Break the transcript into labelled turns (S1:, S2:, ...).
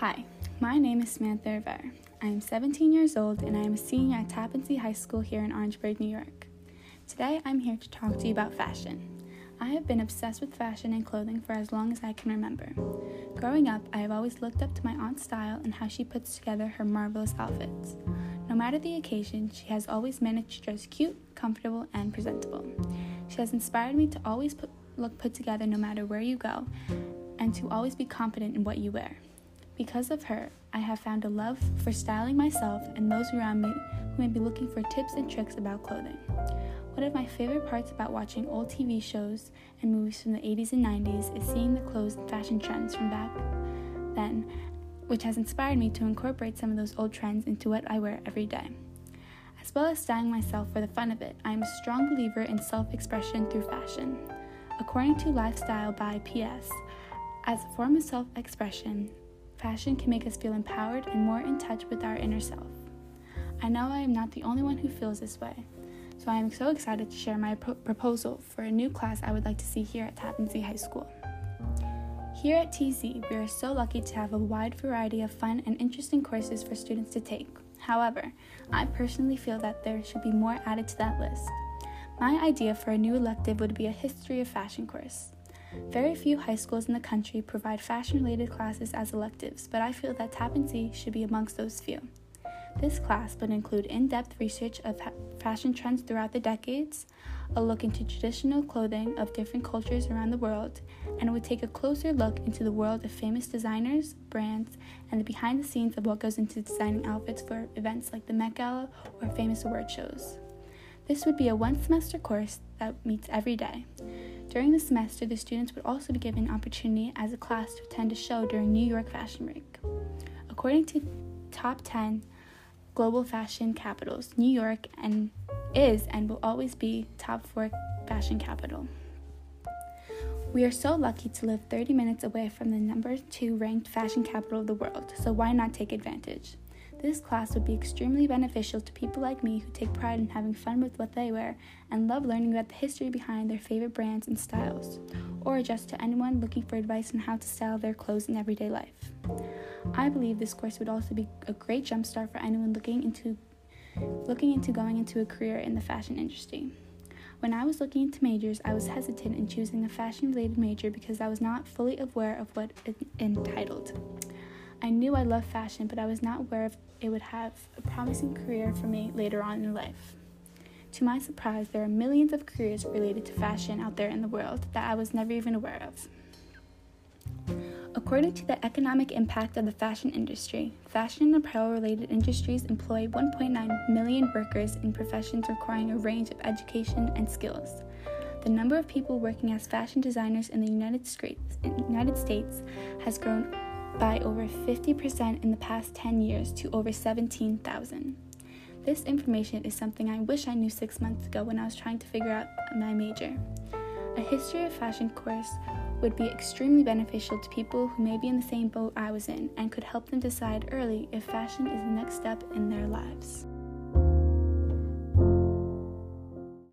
S1: Hi, my name is Samantha Rivera. I am 17 years old and I am a senior at Tappan Zee High School here in Orangeburg, New York. Today I'm here to talk to you about fashion. I have been obsessed with fashion and clothing for as long as I can remember. Growing up, I have always looked up to my aunt's style and how she puts together her marvelous outfits. No matter the occasion, she has always managed to dress cute, comfortable, and presentable. She has inspired me to always put, look put together no matter where you go and to always be confident in what you wear. Because of her, I have found a love for styling myself and those around me who may be looking for tips and tricks about clothing. One of my favorite parts about watching old TV shows and movies from the 80s and 90s is seeing the clothes and fashion trends from back then, which has inspired me to incorporate some of those old trends into what I wear every day. As well as styling myself for the fun of it, I am a strong believer in self expression through fashion. According to Lifestyle by PS, as a form of self expression, fashion can make us feel empowered and more in touch with our inner self. I know I am not the only one who feels this way, so I am so excited to share my pro- proposal for a new class I would like to see here at Tappan Zee High School. Here at TZ, we are so lucky to have a wide variety of fun and interesting courses for students to take. However, I personally feel that there should be more added to that list. My idea for a new elective would be a history of fashion course. Very few high schools in the country provide fashion related classes as electives, but I feel that Tappan Zee should be amongst those few. This class would include in depth research of fashion trends throughout the decades, a look into traditional clothing of different cultures around the world, and would take a closer look into the world of famous designers, brands, and the behind the scenes of what goes into designing outfits for events like the Met Gala or famous award shows. This would be a one semester course that meets every day. During the semester, the students would also be given opportunity as a class to attend a show during New York Fashion Week. According to Top 10 global fashion capitals, New York and is and will always be top 4 fashion capital. We are so lucky to live 30 minutes away from the number 2 ranked fashion capital of the world, so why not take advantage? This class would be extremely beneficial to people like me who take pride in having fun with what they wear and love learning about the history behind their favorite brands and styles, or just to anyone looking for advice on how to style their clothes in everyday life. I believe this course would also be a great jumpstart for anyone looking into looking into going into a career in the fashion industry. When I was looking into majors, I was hesitant in choosing a fashion related major because I was not fully aware of what it entitled. I knew I loved fashion, but I was not aware if it would have a promising career for me later on in life. To my surprise, there are millions of careers related to fashion out there in the world that I was never even aware of. According to the economic impact of the fashion industry, fashion and apparel related industries employ 1.9 million workers in professions requiring a range of education and skills. The number of people working as fashion designers in the United States, has grown by over 50% in the past 10 years to over 17,000. This information is something I wish I knew six months ago when I was trying to figure out my major. A history of fashion course would be extremely beneficial to people who may be in the same boat I was in and could help them decide early if fashion is the next step in their lives.